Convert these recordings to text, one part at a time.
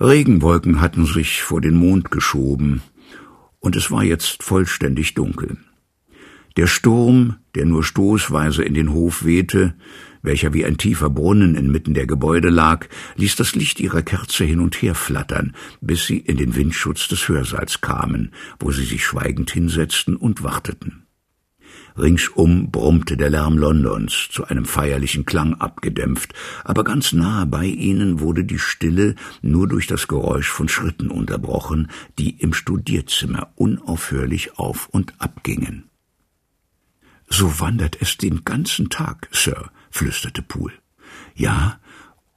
Regenwolken hatten sich vor den Mond geschoben, und es war jetzt vollständig dunkel. Der Sturm, der nur stoßweise in den Hof wehte, welcher wie ein tiefer Brunnen inmitten der Gebäude lag, ließ das Licht ihrer Kerze hin und her flattern, bis sie in den Windschutz des Hörsaals kamen, wo sie sich schweigend hinsetzten und warteten. Ringsum brummte der Lärm Londons, zu einem feierlichen Klang abgedämpft, aber ganz nahe bei ihnen wurde die Stille nur durch das Geräusch von Schritten unterbrochen, die im Studierzimmer unaufhörlich auf und ab gingen. So wandert es den ganzen Tag, Sir, flüsterte Poole. Ja,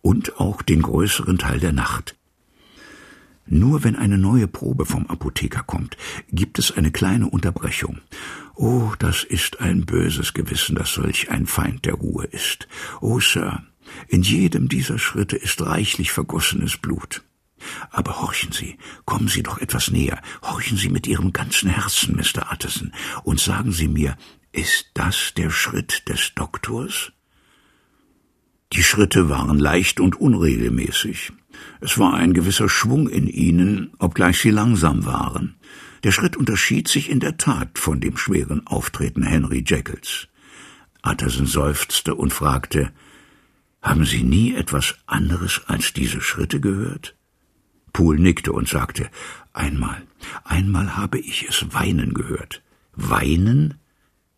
und auch den größeren Teil der Nacht. Nur wenn eine neue Probe vom Apotheker kommt, gibt es eine kleine Unterbrechung. Oh, das ist ein böses Gewissen, das solch ein Feind der Ruhe ist. Oh, Sir, in jedem dieser Schritte ist reichlich vergossenes Blut. Aber horchen Sie, kommen Sie doch etwas näher, horchen Sie mit Ihrem ganzen Herzen, Mr. Utterson, und sagen Sie mir, ist das der Schritt des Doktors? Die Schritte waren leicht und unregelmäßig. Es war ein gewisser Schwung in ihnen, obgleich sie langsam waren. Der Schritt unterschied sich in der Tat von dem schweren Auftreten Henry Jekylls. Utterson seufzte und fragte, haben Sie nie etwas anderes als diese Schritte gehört? Poole nickte und sagte, einmal, einmal habe ich es weinen gehört. Weinen?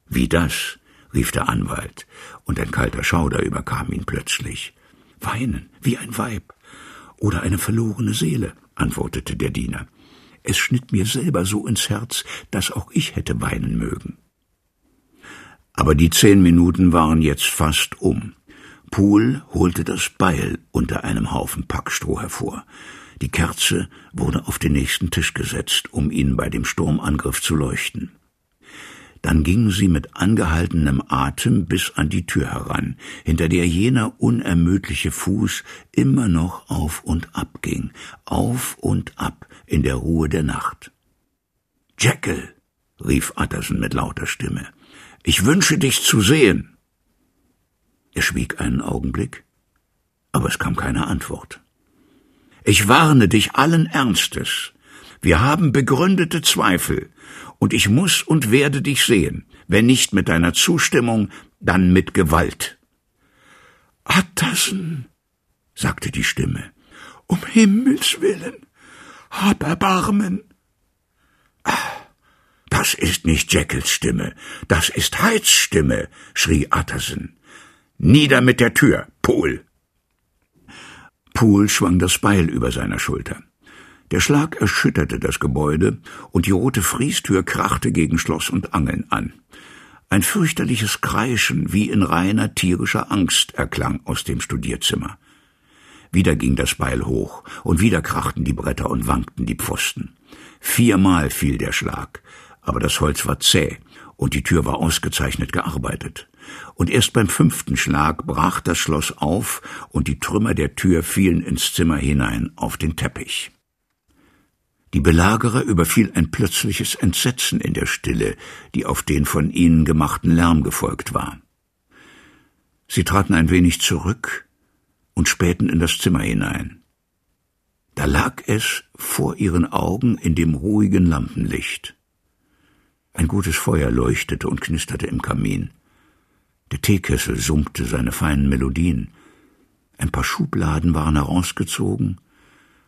Wie das? rief der Anwalt, und ein kalter Schauder überkam ihn plötzlich. Weinen, wie ein Weib. Oder eine verlorene Seele, antwortete der Diener. Es schnitt mir selber so ins Herz, dass auch ich hätte weinen mögen. Aber die zehn Minuten waren jetzt fast um. Poole holte das Beil unter einem Haufen Packstroh hervor. Die Kerze wurde auf den nächsten Tisch gesetzt, um ihn bei dem Sturmangriff zu leuchten. Dann gingen sie mit angehaltenem Atem bis an die Tür heran, hinter der jener unermüdliche Fuß immer noch auf und ab ging, auf und ab in der Ruhe der Nacht. Jekyll, rief Utterson mit lauter Stimme, ich wünsche dich zu sehen. Er schwieg einen Augenblick, aber es kam keine Antwort. Ich warne dich allen Ernstes. Wir haben begründete Zweifel und ich muss und werde dich sehen, wenn nicht mit deiner Zustimmung, dann mit Gewalt. Attersen, sagte die Stimme, um Himmels willen, hab Erbarmen. Das ist nicht Jekylls Stimme, das ist Hydes Stimme, schrie Utterson. Nieder mit der Tür, Pool! Pool schwang das Beil über seiner Schulter. Der Schlag erschütterte das Gebäude, und die rote Friestür krachte gegen Schloss und Angeln an. Ein fürchterliches Kreischen wie in reiner tierischer Angst erklang aus dem Studierzimmer. Wieder ging das Beil hoch, und wieder krachten die Bretter und wankten die Pfosten. Viermal fiel der Schlag, aber das Holz war zäh, und die Tür war ausgezeichnet gearbeitet. Und erst beim fünften Schlag brach das Schloss auf, und die Trümmer der Tür fielen ins Zimmer hinein auf den Teppich. Die Belagerer überfiel ein plötzliches Entsetzen in der Stille, die auf den von ihnen gemachten Lärm gefolgt war. Sie traten ein wenig zurück und spähten in das Zimmer hinein. Da lag es vor ihren Augen in dem ruhigen Lampenlicht. Ein gutes Feuer leuchtete und knisterte im Kamin. Der Teekessel summte seine feinen Melodien. Ein paar Schubladen waren herausgezogen,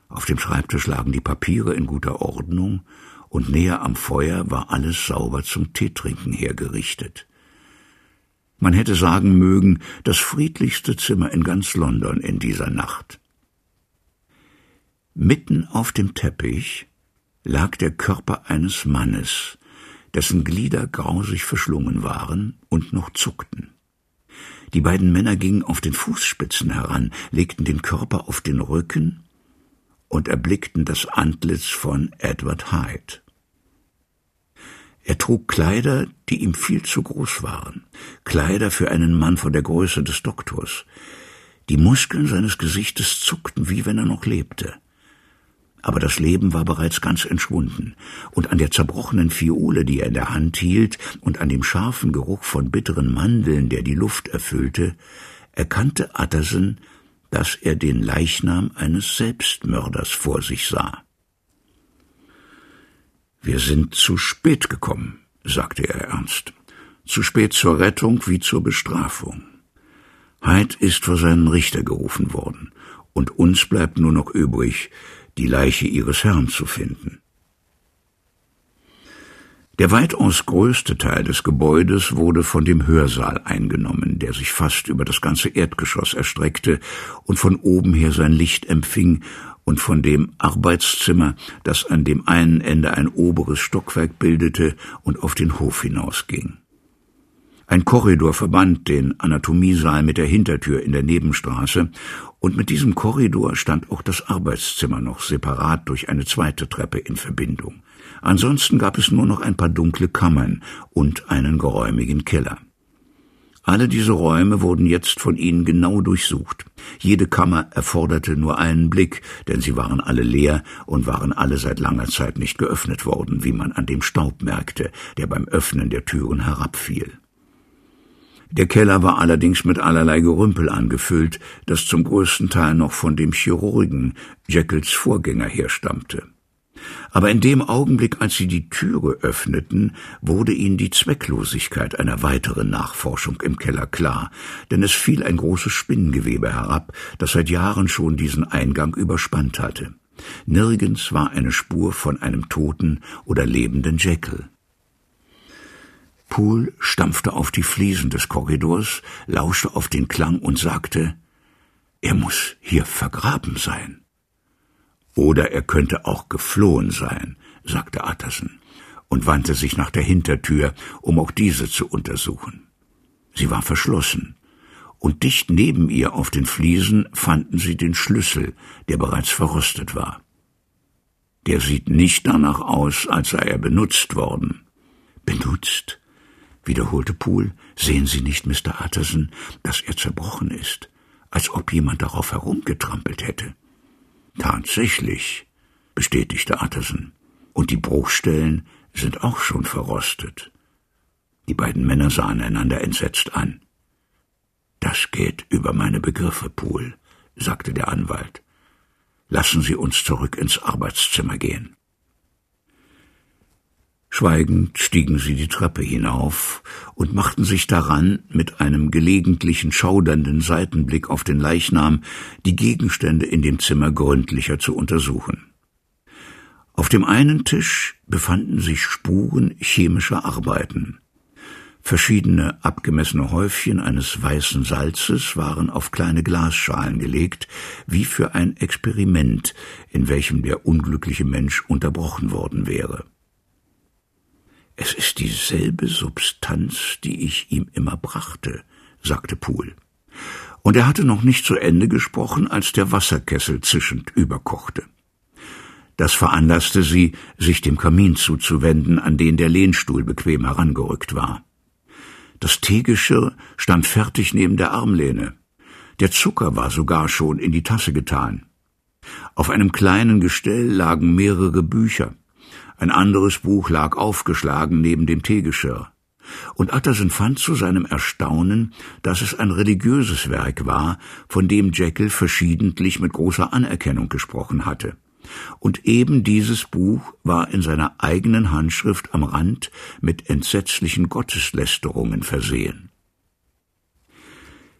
auf dem Schreibtisch lagen die Papiere in guter Ordnung, und näher am Feuer war alles sauber zum Teetrinken hergerichtet. Man hätte sagen mögen, das friedlichste Zimmer in ganz London in dieser Nacht. Mitten auf dem Teppich lag der Körper eines Mannes, dessen Glieder grausig verschlungen waren und noch zuckten. Die beiden Männer gingen auf den Fußspitzen heran, legten den Körper auf den Rücken und erblickten das Antlitz von Edward Hyde. Er trug Kleider, die ihm viel zu groß waren, Kleider für einen Mann von der Größe des Doktors. Die Muskeln seines Gesichtes zuckten, wie wenn er noch lebte. Aber das Leben war bereits ganz entschwunden, und an der zerbrochenen Fiole, die er in der Hand hielt, und an dem scharfen Geruch von bitteren Mandeln, der die Luft erfüllte, erkannte Utterson dass er den Leichnam eines Selbstmörders vor sich sah. Wir sind zu spät gekommen, sagte er ernst. Zu spät zur Rettung wie zur Bestrafung. Hyde ist vor seinen Richter gerufen worden, und uns bleibt nur noch übrig, die Leiche ihres Herrn zu finden. Der weitaus größte Teil des Gebäudes wurde von dem Hörsaal eingenommen, der sich fast über das ganze Erdgeschoss erstreckte und von oben her sein Licht empfing, und von dem Arbeitszimmer, das an dem einen Ende ein oberes Stockwerk bildete und auf den Hof hinausging. Ein Korridor verband den Anatomiesaal mit der Hintertür in der Nebenstraße, und mit diesem Korridor stand auch das Arbeitszimmer noch separat durch eine zweite Treppe in Verbindung. Ansonsten gab es nur noch ein paar dunkle Kammern und einen geräumigen Keller. Alle diese Räume wurden jetzt von ihnen genau durchsucht. Jede Kammer erforderte nur einen Blick, denn sie waren alle leer und waren alle seit langer Zeit nicht geöffnet worden, wie man an dem Staub merkte, der beim Öffnen der Türen herabfiel. Der Keller war allerdings mit allerlei Gerümpel angefüllt, das zum größten Teil noch von dem Chirurgen Jekylls Vorgänger herstammte. Aber in dem Augenblick, als sie die Türe öffneten, wurde ihnen die Zwecklosigkeit einer weiteren Nachforschung im Keller klar, denn es fiel ein großes Spinnengewebe herab, das seit Jahren schon diesen Eingang überspannt hatte. Nirgends war eine Spur von einem toten oder lebenden Jekyll. Poole stampfte auf die Fliesen des Korridors, lauschte auf den Klang und sagte, er muss hier vergraben sein. Oder er könnte auch geflohen sein, sagte Atterson und wandte sich nach der Hintertür, um auch diese zu untersuchen. Sie war verschlossen, und dicht neben ihr auf den Fliesen fanden sie den Schlüssel, der bereits verrostet war. Der sieht nicht danach aus, als sei er benutzt worden. Benutzt? wiederholte Poole. Sehen Sie nicht, Mr. Utterson, dass er zerbrochen ist, als ob jemand darauf herumgetrampelt hätte. Tatsächlich, bestätigte Utterson, und die Bruchstellen sind auch schon verrostet. Die beiden Männer sahen einander entsetzt an. Das geht über meine Begriffe, Poole, sagte der Anwalt. Lassen Sie uns zurück ins Arbeitszimmer gehen. Schweigend stiegen sie die Treppe hinauf und machten sich daran, mit einem gelegentlichen schaudernden Seitenblick auf den Leichnam die Gegenstände in dem Zimmer gründlicher zu untersuchen. Auf dem einen Tisch befanden sich Spuren chemischer Arbeiten. Verschiedene abgemessene Häufchen eines weißen Salzes waren auf kleine Glasschalen gelegt, wie für ein Experiment, in welchem der unglückliche Mensch unterbrochen worden wäre. Es ist dieselbe Substanz, die ich ihm immer brachte, sagte Poole. Und er hatte noch nicht zu Ende gesprochen, als der Wasserkessel zischend überkochte. Das veranlasste sie, sich dem Kamin zuzuwenden, an den der Lehnstuhl bequem herangerückt war. Das Teegeschirr stand fertig neben der Armlehne. Der Zucker war sogar schon in die Tasse getan. Auf einem kleinen Gestell lagen mehrere Bücher. Ein anderes Buch lag aufgeschlagen neben dem Teegeschirr. Und Utterson fand zu seinem Erstaunen, dass es ein religiöses Werk war, von dem Jekyll verschiedentlich mit großer Anerkennung gesprochen hatte. Und eben dieses Buch war in seiner eigenen Handschrift am Rand mit entsetzlichen Gotteslästerungen versehen.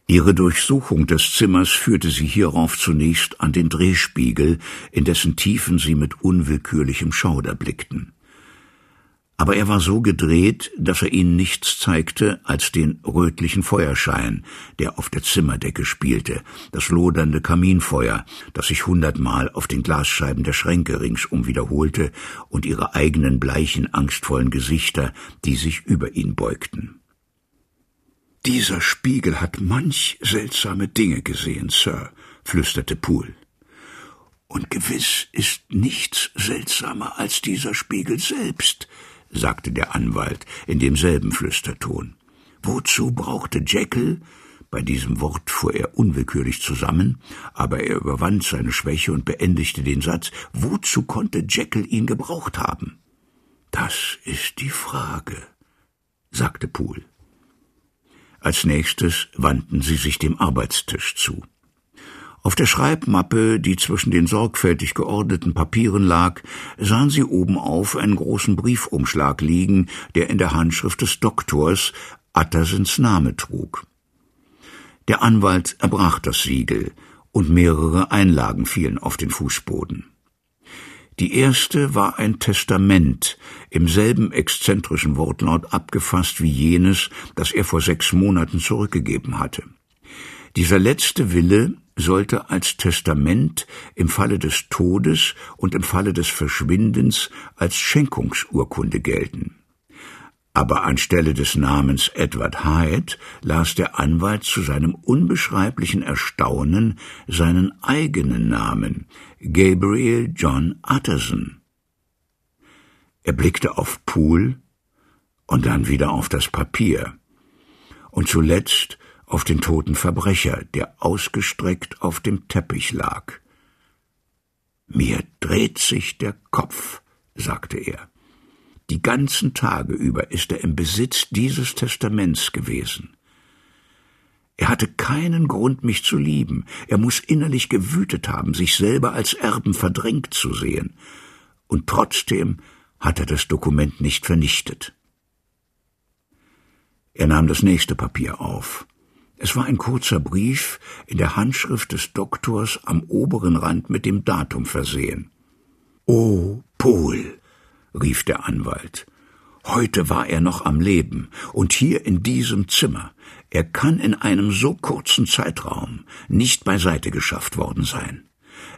Ihre Durchsuchung des Zimmers führte sie hierauf zunächst an den Drehspiegel, in dessen Tiefen sie mit unwillkürlichem Schauder blickten. Aber er war so gedreht, dass er ihnen nichts zeigte als den rötlichen Feuerschein, der auf der Zimmerdecke spielte, das lodernde Kaminfeuer, das sich hundertmal auf den Glasscheiben der Schränke ringsum wiederholte, und ihre eigenen bleichen, angstvollen Gesichter, die sich über ihn beugten. Dieser Spiegel hat manch seltsame Dinge gesehen, Sir, flüsterte Poole. Und gewiss ist nichts seltsamer als dieser Spiegel selbst, sagte der Anwalt in demselben Flüsterton. Wozu brauchte Jekyll bei diesem Wort fuhr er unwillkürlich zusammen, aber er überwand seine Schwäche und beendigte den Satz Wozu konnte Jekyll ihn gebraucht haben? Das ist die Frage, sagte Poole. Als nächstes wandten sie sich dem Arbeitstisch zu. Auf der Schreibmappe, die zwischen den sorgfältig geordneten Papieren lag, sahen sie oben auf einen großen Briefumschlag liegen, der in der Handschrift des Doktors Attersens Name trug. Der Anwalt erbrach das Siegel, und mehrere Einlagen fielen auf den Fußboden. Die erste war ein Testament, im selben exzentrischen Wortlaut abgefasst wie jenes, das er vor sechs Monaten zurückgegeben hatte. Dieser letzte Wille sollte als Testament im Falle des Todes und im Falle des Verschwindens als Schenkungsurkunde gelten aber anstelle des Namens Edward Hyde las der Anwalt zu seinem unbeschreiblichen Erstaunen seinen eigenen Namen, Gabriel John Utterson. Er blickte auf Poole und dann wieder auf das Papier und zuletzt auf den toten Verbrecher, der ausgestreckt auf dem Teppich lag. Mir dreht sich der Kopf, sagte er. Die ganzen Tage über ist er im Besitz dieses Testaments gewesen. Er hatte keinen Grund, mich zu lieben. Er muss innerlich gewütet haben, sich selber als Erben verdrängt zu sehen. Und trotzdem hat er das Dokument nicht vernichtet. Er nahm das nächste Papier auf. Es war ein kurzer Brief in der Handschrift des Doktors am oberen Rand mit dem Datum versehen. O Pol, rief der Anwalt. Heute war er noch am Leben und hier in diesem Zimmer. Er kann in einem so kurzen Zeitraum nicht beiseite geschafft worden sein.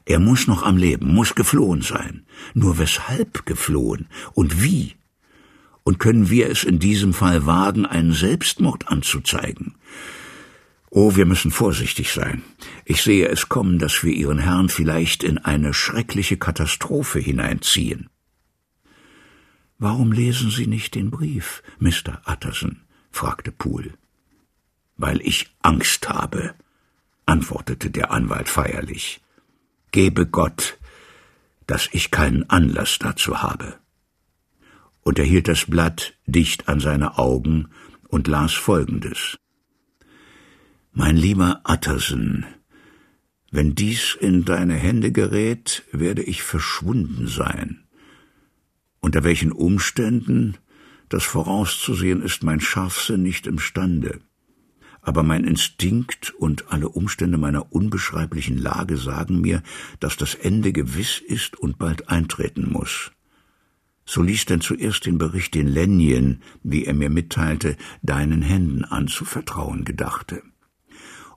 Er muss noch am Leben, muss geflohen sein. Nur weshalb geflohen und wie? Und können wir es in diesem Fall wagen, einen Selbstmord anzuzeigen? Oh, wir müssen vorsichtig sein. Ich sehe es kommen, dass wir Ihren Herrn vielleicht in eine schreckliche Katastrophe hineinziehen. Warum lesen Sie nicht den Brief, Mr. Utterson? fragte Poole. Weil ich Angst habe, antwortete der Anwalt feierlich. Gebe Gott, dass ich keinen Anlass dazu habe. Und er hielt das Blatt dicht an seine Augen und las Folgendes. Mein lieber Utterson, wenn dies in deine Hände gerät, werde ich verschwunden sein. Unter welchen Umständen, das vorauszusehen, ist mein Scharfsinn nicht imstande. Aber mein Instinkt und alle Umstände meiner unbeschreiblichen Lage sagen mir, dass das Ende gewiss ist und bald eintreten muss. So lies denn zuerst den Bericht den Lenjen, wie er mir mitteilte, deinen Händen anzuvertrauen gedachte.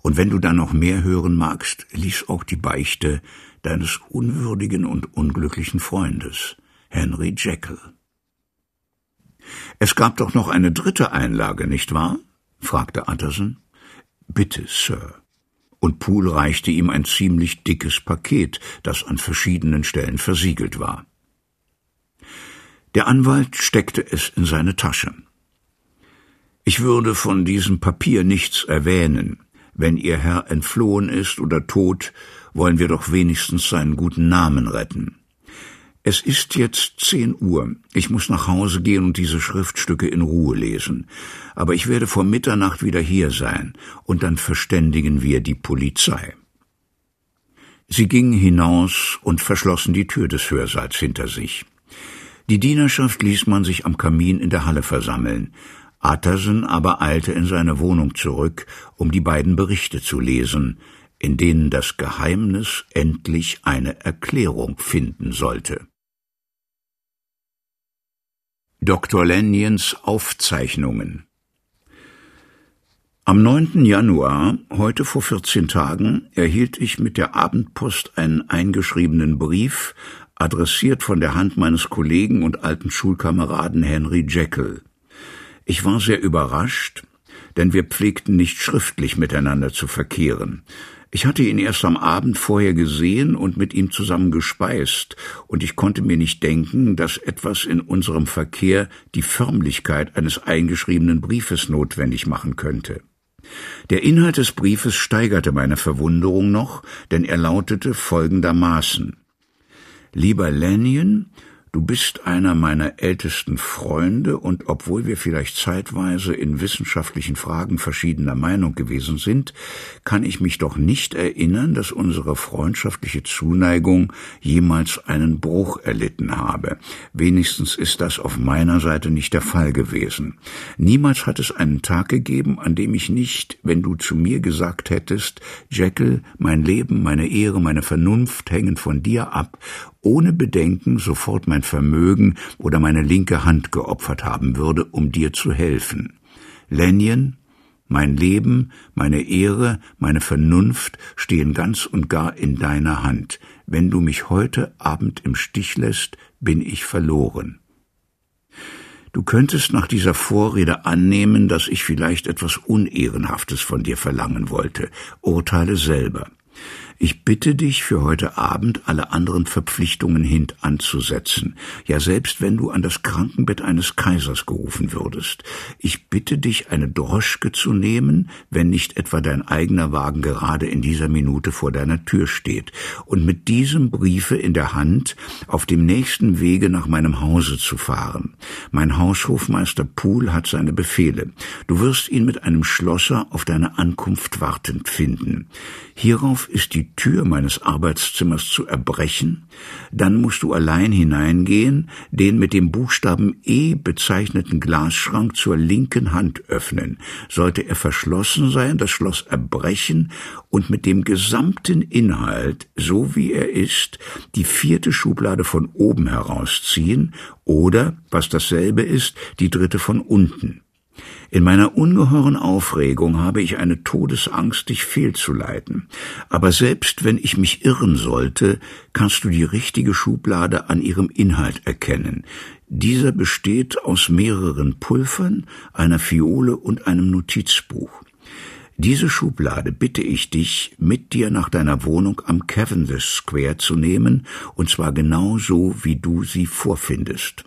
Und wenn du dann noch mehr hören magst, lies auch die Beichte deines unwürdigen und unglücklichen Freundes. Henry Jekyll. Es gab doch noch eine dritte Einlage, nicht wahr? fragte Utterson. Bitte, Sir. Und Poole reichte ihm ein ziemlich dickes Paket, das an verschiedenen Stellen versiegelt war. Der Anwalt steckte es in seine Tasche. Ich würde von diesem Papier nichts erwähnen. Wenn Ihr Herr entflohen ist oder tot, wollen wir doch wenigstens seinen guten Namen retten. Es ist jetzt zehn Uhr. Ich muss nach Hause gehen und diese Schriftstücke in Ruhe lesen. Aber ich werde vor Mitternacht wieder hier sein, und dann verständigen wir die Polizei. Sie gingen hinaus und verschlossen die Tür des Hörsaals hinter sich. Die Dienerschaft ließ man sich am Kamin in der Halle versammeln. Atterson aber eilte in seine Wohnung zurück, um die beiden Berichte zu lesen, in denen das Geheimnis endlich eine Erklärung finden sollte. Dr. Leniens Aufzeichnungen Am 9. Januar, heute vor 14 Tagen, erhielt ich mit der Abendpost einen eingeschriebenen Brief, adressiert von der Hand meines Kollegen und alten Schulkameraden Henry Jekyll. Ich war sehr überrascht, denn wir pflegten nicht schriftlich miteinander zu verkehren. Ich hatte ihn erst am Abend vorher gesehen und mit ihm zusammen gespeist, und ich konnte mir nicht denken, dass etwas in unserem Verkehr die Förmlichkeit eines eingeschriebenen Briefes notwendig machen könnte. Der Inhalt des Briefes steigerte meine Verwunderung noch, denn er lautete folgendermaßen Lieber Lanyon, Du bist einer meiner ältesten Freunde, und obwohl wir vielleicht zeitweise in wissenschaftlichen Fragen verschiedener Meinung gewesen sind, kann ich mich doch nicht erinnern, dass unsere freundschaftliche Zuneigung jemals einen Bruch erlitten habe. Wenigstens ist das auf meiner Seite nicht der Fall gewesen. Niemals hat es einen Tag gegeben, an dem ich nicht, wenn du zu mir gesagt hättest, Jekyll, mein Leben, meine Ehre, meine Vernunft hängen von dir ab, ohne Bedenken sofort mein Vermögen oder meine linke Hand geopfert haben würde, um dir zu helfen. Lenjen, mein Leben, meine Ehre, meine Vernunft stehen ganz und gar in deiner Hand. Wenn du mich heute Abend im Stich lässt, bin ich verloren. Du könntest nach dieser Vorrede annehmen, dass ich vielleicht etwas Unehrenhaftes von dir verlangen wollte. Urteile selber. Ich bitte dich für heute Abend alle anderen Verpflichtungen hintanzusetzen, ja selbst wenn du an das Krankenbett eines Kaisers gerufen würdest. Ich bitte dich, eine Droschke zu nehmen, wenn nicht etwa dein eigener Wagen gerade in dieser Minute vor deiner Tür steht, und mit diesem Briefe in der Hand auf dem nächsten Wege nach meinem Hause zu fahren. Mein Haushofmeister Poole hat seine Befehle. Du wirst ihn mit einem Schlosser auf deine Ankunft wartend finden. Hierauf ist die Tür meines Arbeitszimmers zu erbrechen, dann musst du allein hineingehen, den mit dem Buchstaben E bezeichneten Glasschrank zur linken Hand öffnen. Sollte er verschlossen sein, das Schloss erbrechen und mit dem gesamten Inhalt, so wie er ist, die vierte Schublade von oben herausziehen oder, was dasselbe ist, die dritte von unten. In meiner ungeheuren Aufregung habe ich eine Todesangst, dich fehlzuleiten. Aber selbst wenn ich mich irren sollte, kannst du die richtige Schublade an ihrem Inhalt erkennen. Dieser besteht aus mehreren Pulvern, einer Fiole und einem Notizbuch. Diese Schublade bitte ich dich, mit dir nach deiner Wohnung am Cavendish Square zu nehmen, und zwar genau so, wie du sie vorfindest.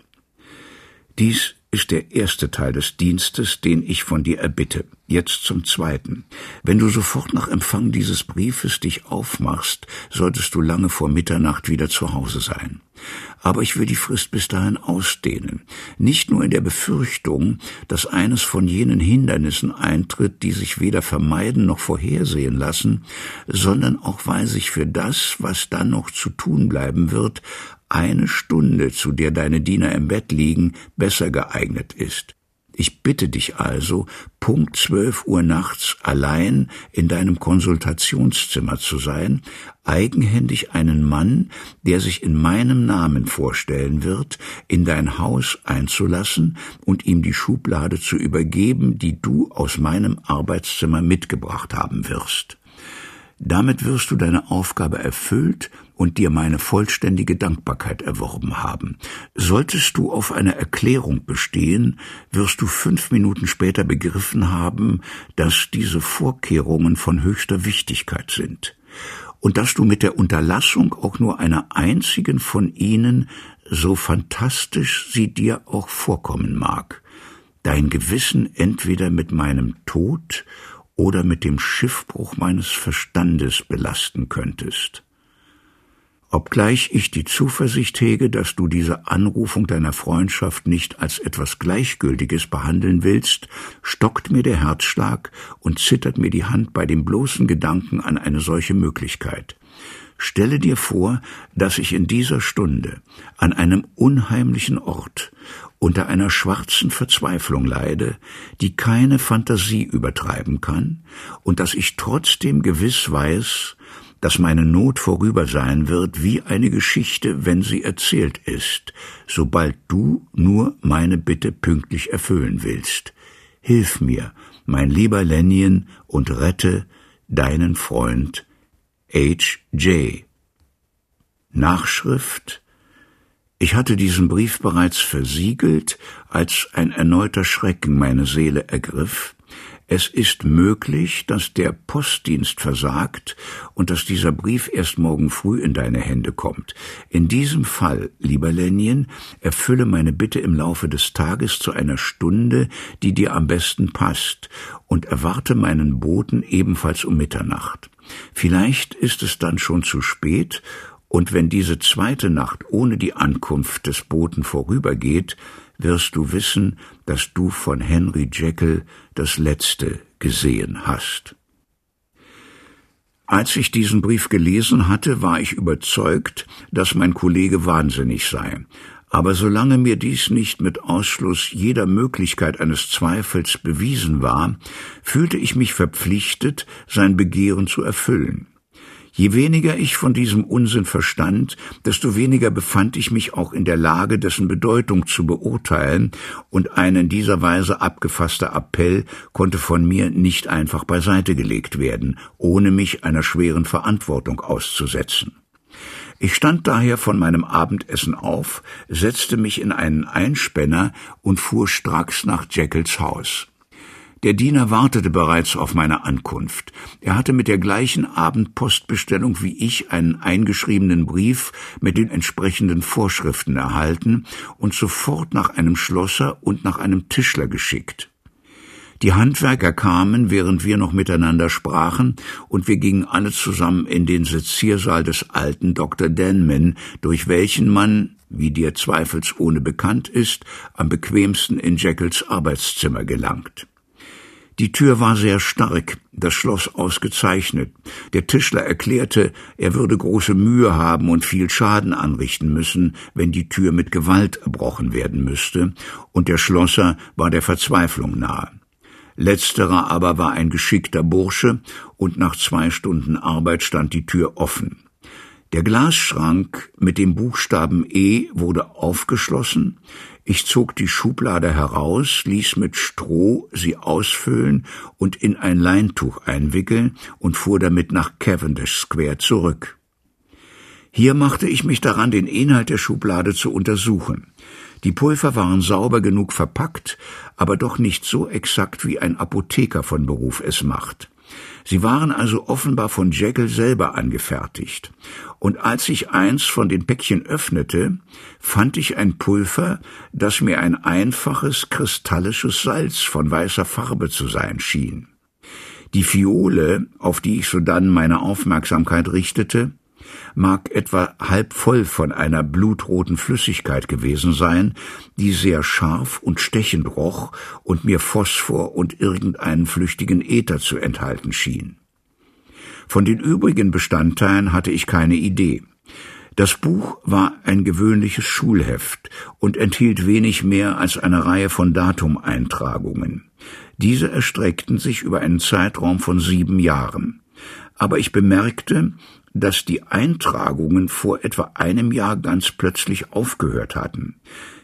Dies ist der erste Teil des Dienstes, den ich von dir erbitte. Jetzt zum zweiten. Wenn du sofort nach Empfang dieses Briefes dich aufmachst, solltest du lange vor Mitternacht wieder zu Hause sein. Aber ich will die Frist bis dahin ausdehnen, nicht nur in der Befürchtung, dass eines von jenen Hindernissen eintritt, die sich weder vermeiden noch vorhersehen lassen, sondern auch weil sich für das, was dann noch zu tun bleiben wird, eine Stunde, zu der deine Diener im Bett liegen, besser geeignet ist. Ich bitte dich also, Punkt zwölf Uhr nachts allein in deinem Konsultationszimmer zu sein, eigenhändig einen Mann, der sich in meinem Namen vorstellen wird, in dein Haus einzulassen und ihm die Schublade zu übergeben, die du aus meinem Arbeitszimmer mitgebracht haben wirst. Damit wirst du deine Aufgabe erfüllt und dir meine vollständige Dankbarkeit erworben haben. Solltest du auf eine Erklärung bestehen, wirst du fünf Minuten später begriffen haben, dass diese Vorkehrungen von höchster Wichtigkeit sind und dass du mit der Unterlassung auch nur einer einzigen von ihnen, so fantastisch sie dir auch vorkommen mag, dein Gewissen entweder mit meinem Tod oder mit dem Schiffbruch meines Verstandes belasten könntest. Obgleich ich die Zuversicht hege, dass du diese Anrufung deiner Freundschaft nicht als etwas Gleichgültiges behandeln willst, stockt mir der Herzschlag und zittert mir die Hand bei dem bloßen Gedanken an eine solche Möglichkeit. Stelle dir vor, dass ich in dieser Stunde an einem unheimlichen Ort unter einer schwarzen Verzweiflung leide, die keine Fantasie übertreiben kann, und dass ich trotzdem gewiss weiß, dass meine Not vorüber sein wird wie eine Geschichte, wenn sie erzählt ist, sobald du nur meine Bitte pünktlich erfüllen willst. Hilf mir, mein lieber Lenien, und rette deinen Freund H. J. Nachschrift Ich hatte diesen Brief bereits versiegelt, als ein erneuter Schrecken meine Seele ergriff, es ist möglich, dass der Postdienst versagt und dass dieser Brief erst morgen früh in deine Hände kommt. In diesem Fall, lieber Lenien, erfülle meine Bitte im Laufe des Tages zu einer Stunde, die dir am besten passt, und erwarte meinen Boten ebenfalls um Mitternacht. Vielleicht ist es dann schon zu spät, und wenn diese zweite Nacht ohne die Ankunft des Boten vorübergeht, wirst du wissen, dass du von Henry Jekyll das letzte gesehen hast. Als ich diesen Brief gelesen hatte, war ich überzeugt, dass mein Kollege wahnsinnig sei. Aber solange mir dies nicht mit Ausschluss jeder Möglichkeit eines Zweifels bewiesen war, fühlte ich mich verpflichtet, sein Begehren zu erfüllen. Je weniger ich von diesem Unsinn verstand, desto weniger befand ich mich auch in der Lage, dessen Bedeutung zu beurteilen, und ein in dieser Weise abgefasster Appell konnte von mir nicht einfach beiseite gelegt werden, ohne mich einer schweren Verantwortung auszusetzen. Ich stand daher von meinem Abendessen auf, setzte mich in einen Einspänner und fuhr stracks nach Jekylls Haus. Der Diener wartete bereits auf meine Ankunft. Er hatte mit der gleichen Abendpostbestellung wie ich einen eingeschriebenen Brief mit den entsprechenden Vorschriften erhalten und sofort nach einem Schlosser und nach einem Tischler geschickt. Die Handwerker kamen, während wir noch miteinander sprachen, und wir gingen alle zusammen in den Seziersaal des alten Dr. Denman, durch welchen man, wie dir zweifelsohne bekannt ist, am bequemsten in Jekylls Arbeitszimmer gelangt. Die Tür war sehr stark, das Schloss ausgezeichnet. Der Tischler erklärte, er würde große Mühe haben und viel Schaden anrichten müssen, wenn die Tür mit Gewalt erbrochen werden müsste, und der Schlosser war der Verzweiflung nahe. Letzterer aber war ein geschickter Bursche, und nach zwei Stunden Arbeit stand die Tür offen. Der Glasschrank mit dem Buchstaben E wurde aufgeschlossen, ich zog die Schublade heraus, ließ mit Stroh sie ausfüllen und in ein Leintuch einwickeln und fuhr damit nach Cavendish Square zurück. Hier machte ich mich daran, den Inhalt der Schublade zu untersuchen. Die Pulver waren sauber genug verpackt, aber doch nicht so exakt, wie ein Apotheker von Beruf es macht. Sie waren also offenbar von Jekyll selber angefertigt. Und als ich eins von den Päckchen öffnete, fand ich ein Pulver, das mir ein einfaches kristallisches Salz von weißer Farbe zu sein schien. Die Fiole, auf die ich sodann meine Aufmerksamkeit richtete, mag etwa halb voll von einer blutroten Flüssigkeit gewesen sein, die sehr scharf und stechend roch und mir Phosphor und irgendeinen flüchtigen Äther zu enthalten schien. Von den übrigen Bestandteilen hatte ich keine Idee. Das Buch war ein gewöhnliches Schulheft und enthielt wenig mehr als eine Reihe von Datumeintragungen. Diese erstreckten sich über einen Zeitraum von sieben Jahren. Aber ich bemerkte, dass die Eintragungen vor etwa einem Jahr ganz plötzlich aufgehört hatten.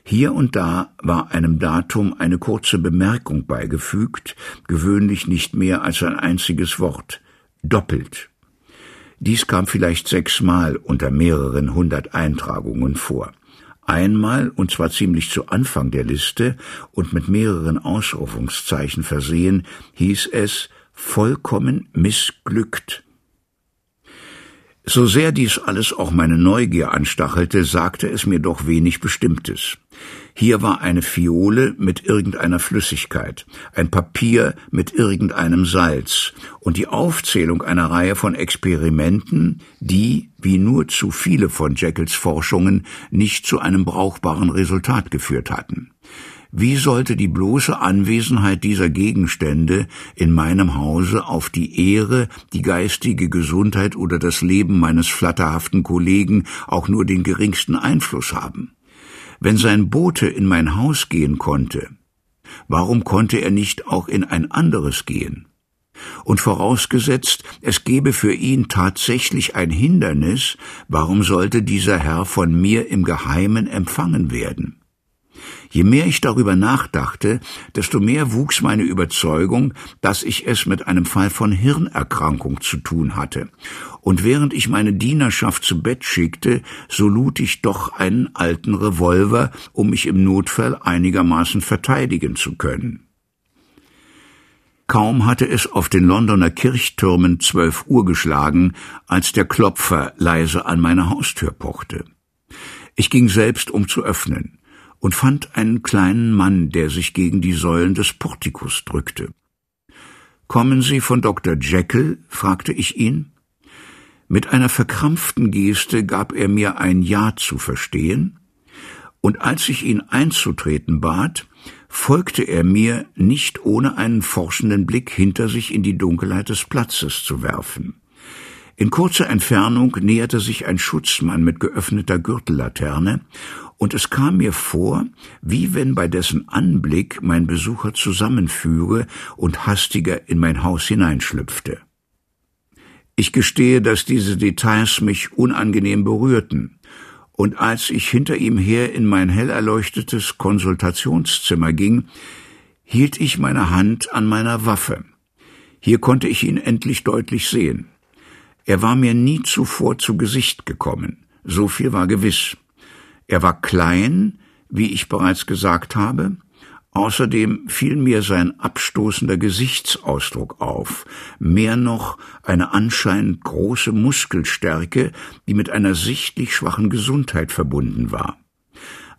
Hier und da war einem Datum eine kurze Bemerkung beigefügt, gewöhnlich nicht mehr als ein einziges Wort, doppelt. Dies kam vielleicht sechsmal unter mehreren hundert Eintragungen vor. Einmal, und zwar ziemlich zu Anfang der Liste und mit mehreren Ausrufungszeichen versehen, hieß es vollkommen missglückt. So sehr dies alles auch meine Neugier anstachelte, sagte es mir doch wenig Bestimmtes. Hier war eine Fiole mit irgendeiner Flüssigkeit, ein Papier mit irgendeinem Salz und die Aufzählung einer Reihe von Experimenten, die, wie nur zu viele von Jekylls Forschungen, nicht zu einem brauchbaren Resultat geführt hatten. Wie sollte die bloße Anwesenheit dieser Gegenstände in meinem Hause auf die Ehre, die geistige Gesundheit oder das Leben meines flatterhaften Kollegen auch nur den geringsten Einfluss haben? Wenn sein Bote in mein Haus gehen konnte, warum konnte er nicht auch in ein anderes gehen? Und vorausgesetzt, es gebe für ihn tatsächlich ein Hindernis, warum sollte dieser Herr von mir im Geheimen empfangen werden? Je mehr ich darüber nachdachte, desto mehr wuchs meine Überzeugung, dass ich es mit einem Fall von Hirnerkrankung zu tun hatte. Und während ich meine Dienerschaft zu Bett schickte, so lud ich doch einen alten Revolver, um mich im Notfall einigermaßen verteidigen zu können. Kaum hatte es auf den Londoner Kirchtürmen zwölf Uhr geschlagen, als der Klopfer leise an meine Haustür pochte. Ich ging selbst, um zu öffnen und fand einen kleinen Mann, der sich gegen die Säulen des Portikus drückte. Kommen Sie von Dr. Jekyll? fragte ich ihn. Mit einer verkrampften Geste gab er mir ein Ja zu verstehen, und als ich ihn einzutreten bat, folgte er mir nicht ohne einen forschenden Blick hinter sich in die Dunkelheit des Platzes zu werfen. In kurzer Entfernung näherte sich ein Schutzmann mit geöffneter Gürtellaterne, und es kam mir vor, wie wenn bei dessen Anblick mein Besucher zusammenführe und hastiger in mein Haus hineinschlüpfte. Ich gestehe, dass diese Details mich unangenehm berührten, und als ich hinter ihm her in mein hell erleuchtetes Konsultationszimmer ging, hielt ich meine Hand an meiner Waffe. Hier konnte ich ihn endlich deutlich sehen. Er war mir nie zuvor zu Gesicht gekommen, so viel war gewiss. Er war klein, wie ich bereits gesagt habe, Außerdem fiel mir sein abstoßender Gesichtsausdruck auf, mehr noch eine anscheinend große Muskelstärke, die mit einer sichtlich schwachen Gesundheit verbunden war.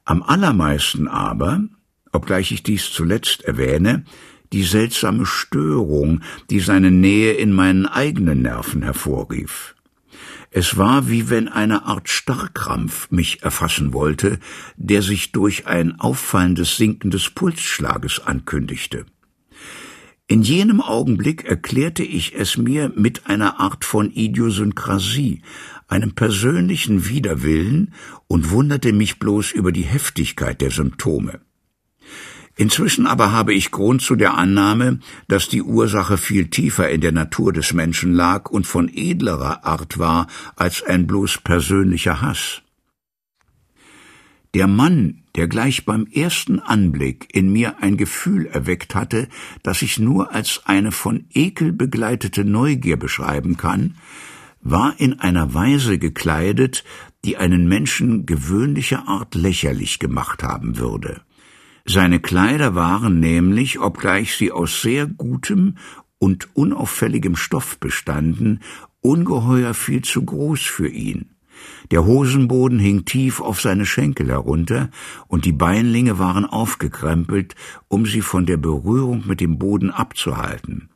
Am allermeisten aber, obgleich ich dies zuletzt erwähne, die seltsame Störung, die seine Nähe in meinen eigenen Nerven hervorrief. Es war, wie wenn eine Art Starrkrampf mich erfassen wollte, der sich durch ein auffallendes Sinken des Pulsschlages ankündigte. In jenem Augenblick erklärte ich es mir mit einer Art von Idiosynkrasie, einem persönlichen Widerwillen und wunderte mich bloß über die Heftigkeit der Symptome. Inzwischen aber habe ich Grund zu der Annahme, dass die Ursache viel tiefer in der Natur des Menschen lag und von edlerer Art war als ein bloß persönlicher Hass. Der Mann, der gleich beim ersten Anblick in mir ein Gefühl erweckt hatte, das ich nur als eine von Ekel begleitete Neugier beschreiben kann, war in einer Weise gekleidet, die einen Menschen gewöhnlicher Art lächerlich gemacht haben würde. Seine Kleider waren nämlich, obgleich sie aus sehr gutem und unauffälligem Stoff bestanden, ungeheuer viel zu groß für ihn. Der Hosenboden hing tief auf seine Schenkel herunter, und die Beinlinge waren aufgekrempelt, um sie von der Berührung mit dem Boden abzuhalten.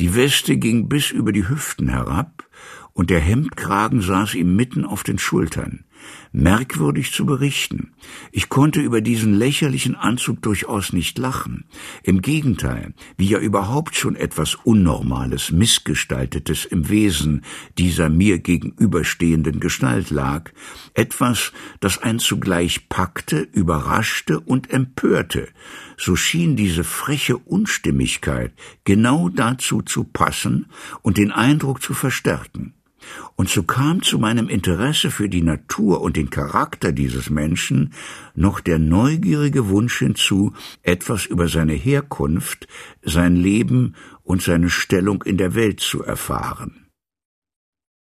Die Weste ging bis über die Hüften herab, und der Hemdkragen saß ihm mitten auf den Schultern. Merkwürdig zu berichten. Ich konnte über diesen lächerlichen Anzug durchaus nicht lachen. Im Gegenteil, wie ja überhaupt schon etwas Unnormales, Missgestaltetes im Wesen dieser mir gegenüberstehenden Gestalt lag, etwas, das einen zugleich packte, überraschte und empörte, so schien diese freche Unstimmigkeit genau dazu zu passen und den Eindruck zu verstärken. Und so kam zu meinem Interesse für die Natur und den Charakter dieses Menschen noch der neugierige Wunsch hinzu, etwas über seine Herkunft, sein Leben und seine Stellung in der Welt zu erfahren.